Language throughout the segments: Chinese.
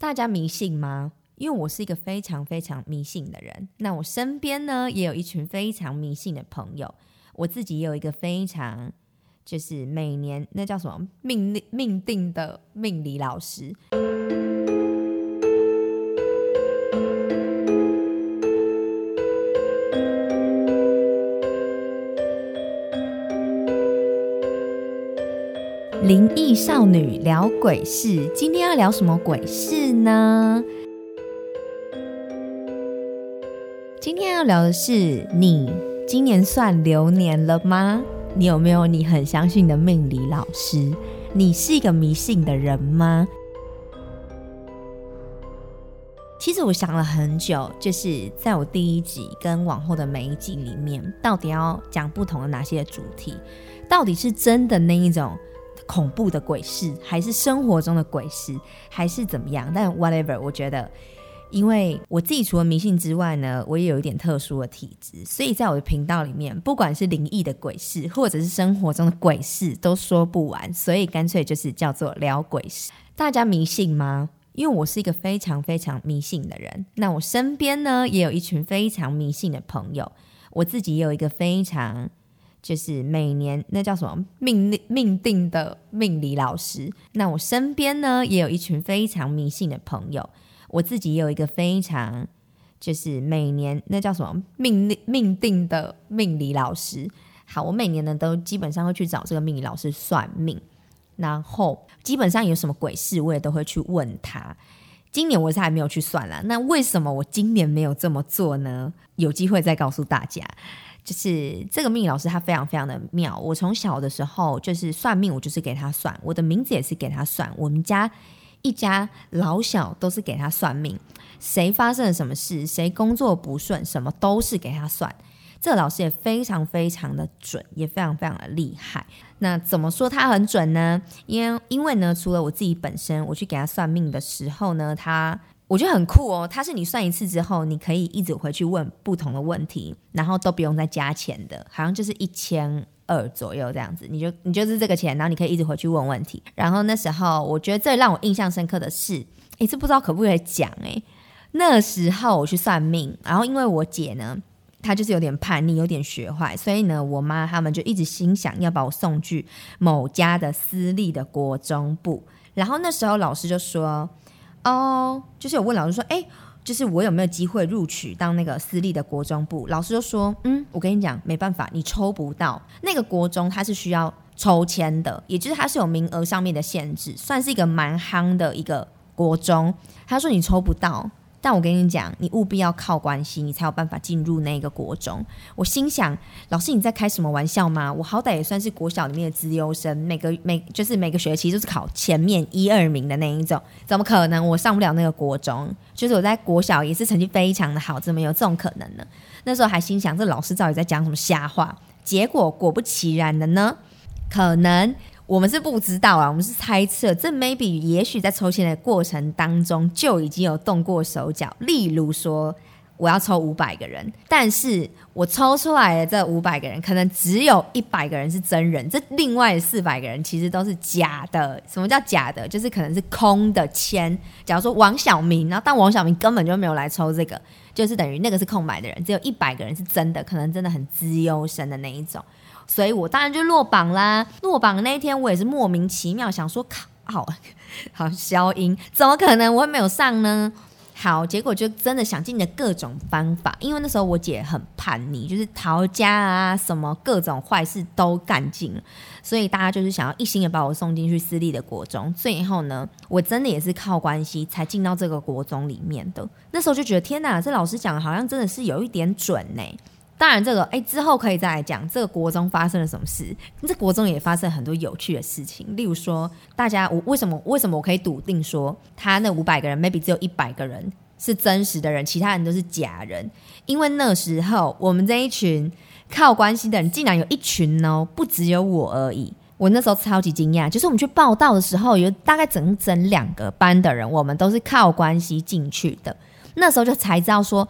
大家迷信吗？因为我是一个非常非常迷信的人，那我身边呢也有一群非常迷信的朋友，我自己也有一个非常就是每年那叫什么命令命定的命理老师。灵异少女聊鬼事，今天要聊什么鬼事呢？今天要聊的是，你今年算流年了吗？你有没有你很相信的命理老师？你是一个迷信的人吗？其实我想了很久，就是在我第一集跟往后的每一集里面，到底要讲不同的哪些主题？到底是真的那一种？恐怖的鬼事，还是生活中的鬼事，还是怎么样？但 whatever，我觉得，因为我自己除了迷信之外呢，我也有一点特殊的体质，所以在我的频道里面，不管是灵异的鬼事，或者是生活中的鬼事，都说不完，所以干脆就是叫做聊鬼事。大家迷信吗？因为我是一个非常非常迷信的人，那我身边呢也有一群非常迷信的朋友，我自己也有一个非常。就是每年那叫什么命命定的命理老师，那我身边呢也有一群非常迷信的朋友，我自己也有一个非常就是每年那叫什么命命定的命理老师。好，我每年呢都基本上会去找这个命理老师算命，然后基本上有什么鬼事我也都会去问他。今年我是还没有去算了，那为什么我今年没有这么做呢？有机会再告诉大家。就是这个命老师，他非常非常的妙。我从小的时候就是算命，我就是给他算，我的名字也是给他算。我们家一家老小都是给他算命，谁发生了什么事，谁工作不顺，什么都是给他算。这个老师也非常非常的准，也非常非常的厉害。那怎么说他很准呢？因为因为呢，除了我自己本身，我去给他算命的时候呢，他。我觉得很酷哦，它是你算一次之后，你可以一直回去问不同的问题，然后都不用再加钱的，好像就是一千二左右这样子，你就你就是这个钱，然后你可以一直回去问问题。然后那时候我觉得最让我印象深刻的是，诶，这不知道可不可以讲诶，那时候我去算命，然后因为我姐呢，她就是有点叛逆，有点学坏，所以呢，我妈他们就一直心想要把我送去某家的私立的国中部，然后那时候老师就说。哦，就是有问老师说，哎，就是我有没有机会录取当那个私立的国中部？老师就说，嗯，我跟你讲，没办法，你抽不到那个国中，它是需要抽签的，也就是它是有名额上面的限制，算是一个蛮夯的一个国中。他说你抽不到。但我跟你讲，你务必要靠关系，你才有办法进入那个国中。我心想，老师你在开什么玩笑吗？我好歹也算是国小里面的资优生，每个每就是每个学期都是考前面一二名的那一种，怎么可能我上不了那个国中？就是我在国小也是成绩非常的好，怎么有这种可能呢？那时候还心想，这老师到底在讲什么瞎话？结果果不其然的呢，可能。我们是不知道啊，我们是猜测，这 maybe 也许在抽签的过程当中就已经有动过手脚。例如说，我要抽五百个人，但是我抽出来的这五百个人，可能只有一百个人是真人，这另外四百个人其实都是假的。什么叫假的？就是可能是空的签。假如说王小明，然后但王小明根本就没有来抽这个，就是等于那个是空白的人，只有一百个人是真的，可能真的很资优生的那一种。所以我当然就落榜啦！落榜那一天，我也是莫名其妙想说，靠，好，好消音，怎么可能我会没有上呢？好，结果就真的想尽了各种方法，因为那时候我姐很叛逆，就是逃家啊，什么各种坏事都干尽了，所以大家就是想要一心的把我送进去私立的国中。最后呢，我真的也是靠关系才进到这个国中里面的。那时候就觉得，天哪，这老师讲的好像真的是有一点准呢。当然，这个哎之后可以再来讲这个国中发生了什么事。这国中也发生很多有趣的事情，例如说，大家我为什么为什么我可以笃定说，他那五百个人，maybe 只有一百个人是真实的人，其他人都是假人？因为那时候我们这一群靠关系的人，竟然有一群哦，不只有我而已。我那时候超级惊讶，就是我们去报道的时候，有大概整整两个班的人，我们都是靠关系进去的。那时候就才知道说。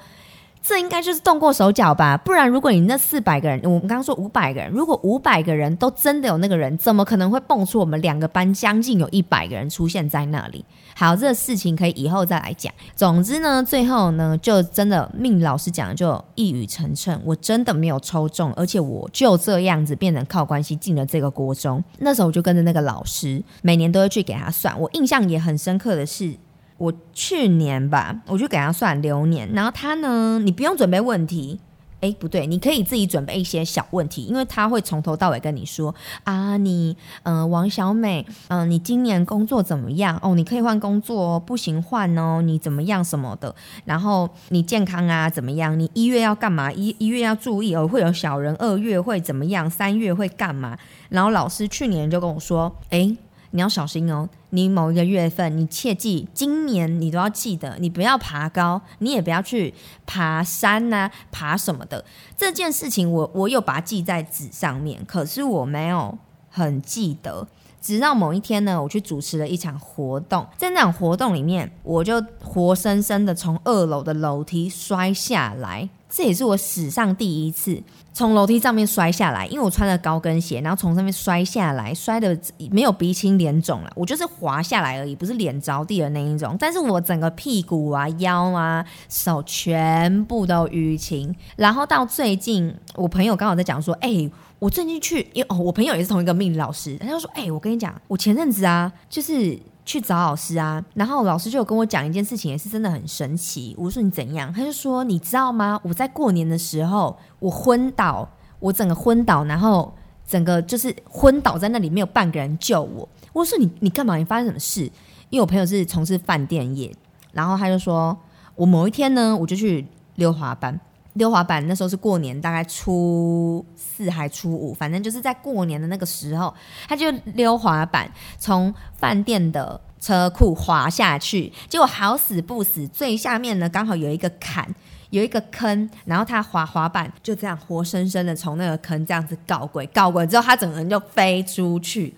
这应该就是动过手脚吧？不然，如果你那四百个人，我们刚刚说五百个人，如果五百个人都真的有那个人，怎么可能会蹦出我们两个班将近有一百个人出现在那里？好，这个事情可以以后再来讲。总之呢，最后呢，就真的命老师讲的就一语成谶，我真的没有抽中，而且我就这样子变成靠关系进了这个国中。那时候我就跟着那个老师，每年都会去给他算。我印象也很深刻的是。我去年吧，我就给他算流年，然后他呢，你不用准备问题，哎，不对，你可以自己准备一些小问题，因为他会从头到尾跟你说啊，你，嗯，王小美，嗯，你今年工作怎么样？哦，你可以换工作，不行换哦，你怎么样什么的？然后你健康啊怎么样？你一月要干嘛？一一月要注意哦，会有小人，二月会怎么样？三月会干嘛？然后老师去年就跟我说，哎。你要小心哦！你某一个月份，你切记，今年你都要记得，你不要爬高，你也不要去爬山呐，爬什么的。这件事情，我我有把它记在纸上面，可是我没有很记得。直到某一天呢，我去主持了一场活动，在那场活动里面，我就活生生的从二楼的楼梯摔下来。这也是我史上第一次从楼梯上面摔下来，因为我穿了高跟鞋，然后从上面摔下来，摔的没有鼻青脸肿了，我就是滑下来而已，不是脸着地的那一种。但是我整个屁股啊、腰啊、手全部都淤青。然后到最近，我朋友刚好在讲说：“哎，我最近去，因为哦，我朋友也是同一个命理老师，他就说：‘哎，我跟你讲，我前阵子啊，就是。’”去找老师啊，然后老师就有跟我讲一件事情，也是真的很神奇。我说你怎样？他就说你知道吗？我在过年的时候我昏倒，我整个昏倒，然后整个就是昏倒在那里，没有半个人救我。我说你你干嘛？你发生什么事？因为我朋友是从事饭店业，然后他就说我某一天呢，我就去溜滑板。溜滑板那时候是过年，大概初四还初五，反正就是在过年的那个时候，他就溜滑板从饭店的车库滑下去，结果好死不死，最下面呢刚好有一个坎，有一个坑，然后他滑滑板就这样活生生的从那个坑这样子搞鬼，搞鬼之后他整个人就飞出去，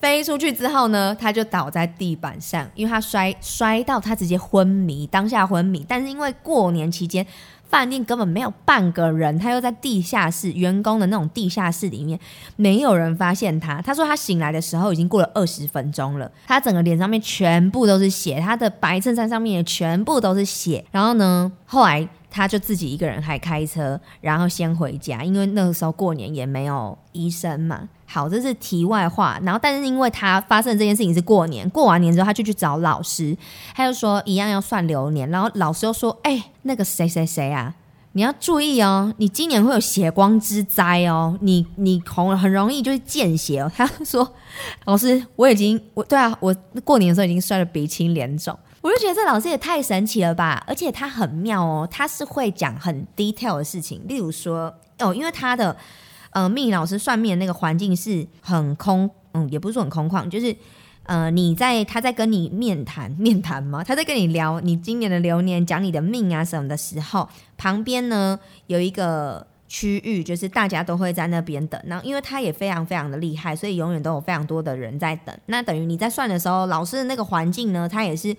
飞出去之后呢，他就倒在地板上，因为他摔摔到他直接昏迷，当下昏迷，但是因为过年期间。饭店根本没有半个人，他又在地下室，员工的那种地下室里面，没有人发现他。他说他醒来的时候已经过了二十分钟了，他整个脸上面全部都是血，他的白衬衫上面也全部都是血。然后呢，后来。他就自己一个人还开车，然后先回家，因为那个时候过年也没有医生嘛。好，这是题外话。然后，但是因为他发生这件事情是过年，过完年之后他就去找老师，他就说一样要算流年。然后老师又说：“哎，那个谁谁谁啊，你要注意哦，你今年会有血光之灾哦，你你红很容易就是见血哦。”他说：“老师，我已经我对啊，我过年的时候已经摔得鼻青脸肿。”我就觉得这老师也太神奇了吧，而且他很妙哦，他是会讲很 detail 的事情，例如说哦，因为他的呃命老师算命的那个环境是很空，嗯，也不是说很空旷，就是呃你在他在跟你面谈面谈吗？他在跟你聊你今年的流年，讲你的命啊什么的时候，旁边呢有一个。区域就是大家都会在那边等，然后因为他也非常非常的厉害，所以永远都有非常多的人在等。那等于你在算的时候，老师的那个环境呢，它也是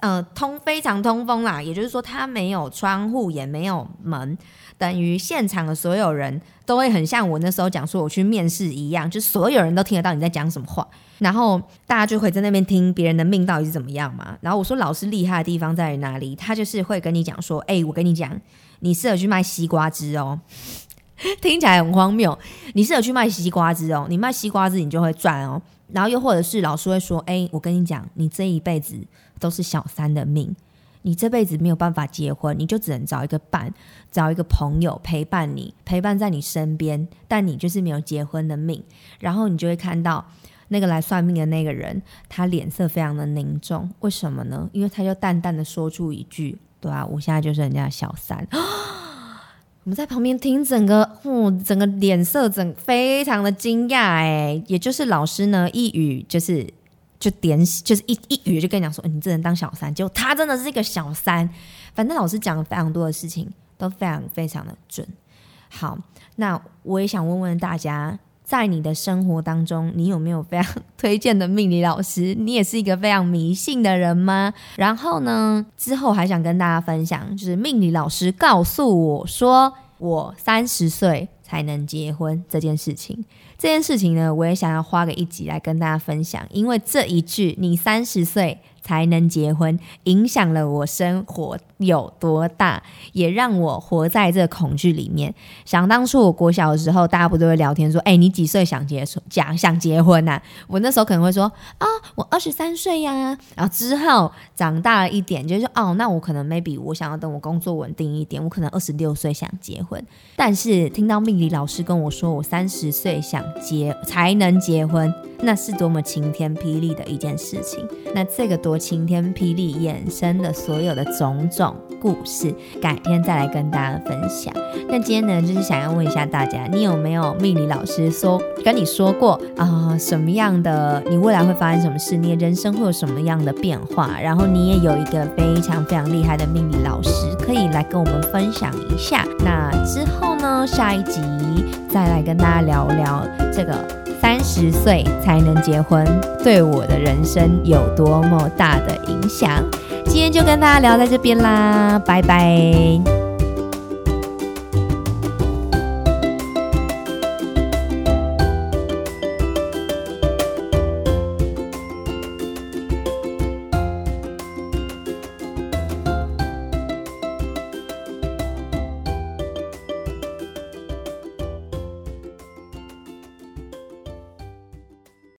呃通非常通风啦，也就是说它没有窗户也没有门，等于现场的所有人都会很像我那时候讲说我去面试一样，就所有人都听得到你在讲什么话，然后大家就会在那边听别人的命到底是怎么样嘛。然后我说老师厉害的地方在于哪里？他就是会跟你讲说，哎，我跟你讲。你适合去卖西瓜汁哦，听起来很荒谬。你适合去卖西瓜汁哦，你卖西瓜汁你就会赚哦。然后又或者是老师会说：“哎，我跟你讲，你这一辈子都是小三的命，你这辈子没有办法结婚，你就只能找一个伴，找一个朋友陪伴你，陪伴在你身边，但你就是没有结婚的命。然后你就会看到那个来算命的那个人，他脸色非常的凝重，为什么呢？因为他就淡淡的说出一句。”对啊，我现在就是人家小三。我们在旁边听，整个，嗯，整个脸色整非常的惊讶，哎，也就是老师呢一语就是就点，就是一一语就跟你讲说，你这人当小三，就他真的是一个小三。反正老师讲了非常多的事情，都非常非常的准。好，那我也想问问大家，在你的生活当中，你有没有非常推荐的命理老师？你也是一个非常迷信的人吗？然后呢，之后还想跟大家分享，就是命理老师告诉我说，我三十岁才能结婚这件事情。这件事情呢，我也想要花个一集来跟大家分享，因为这一句“你三十岁”。才能结婚，影响了我生活有多大，也让我活在这恐惧里面。想当初我国小的时候，大家不都会聊天说：“哎，你几岁想结讲想结婚呐？”我那时候可能会说：“啊，我二十三岁呀。”然后之后长大了一点，就是说：“哦，那我可能 maybe 我想要等我工作稳定一点，我可能二十六岁想结婚。”但是听到命理老师跟我说我三十岁想结才能结婚，那是多么晴天霹雳的一件事情。那这个多。晴天霹雳衍生的所有的种种故事，改天再来跟大家分享。那今天呢，就是想要问一下大家，你有没有命理老师说跟你说过啊，什么样的你未来会发生什么事，你的人生会有什么样的变化？然后你也有一个非常非常厉害的命理老师，可以来跟我们分享一下。那之后呢，下一集再来跟大家聊聊这个。三十岁才能结婚，对我的人生有多么大的影响？今天就跟大家聊在这边啦，拜拜。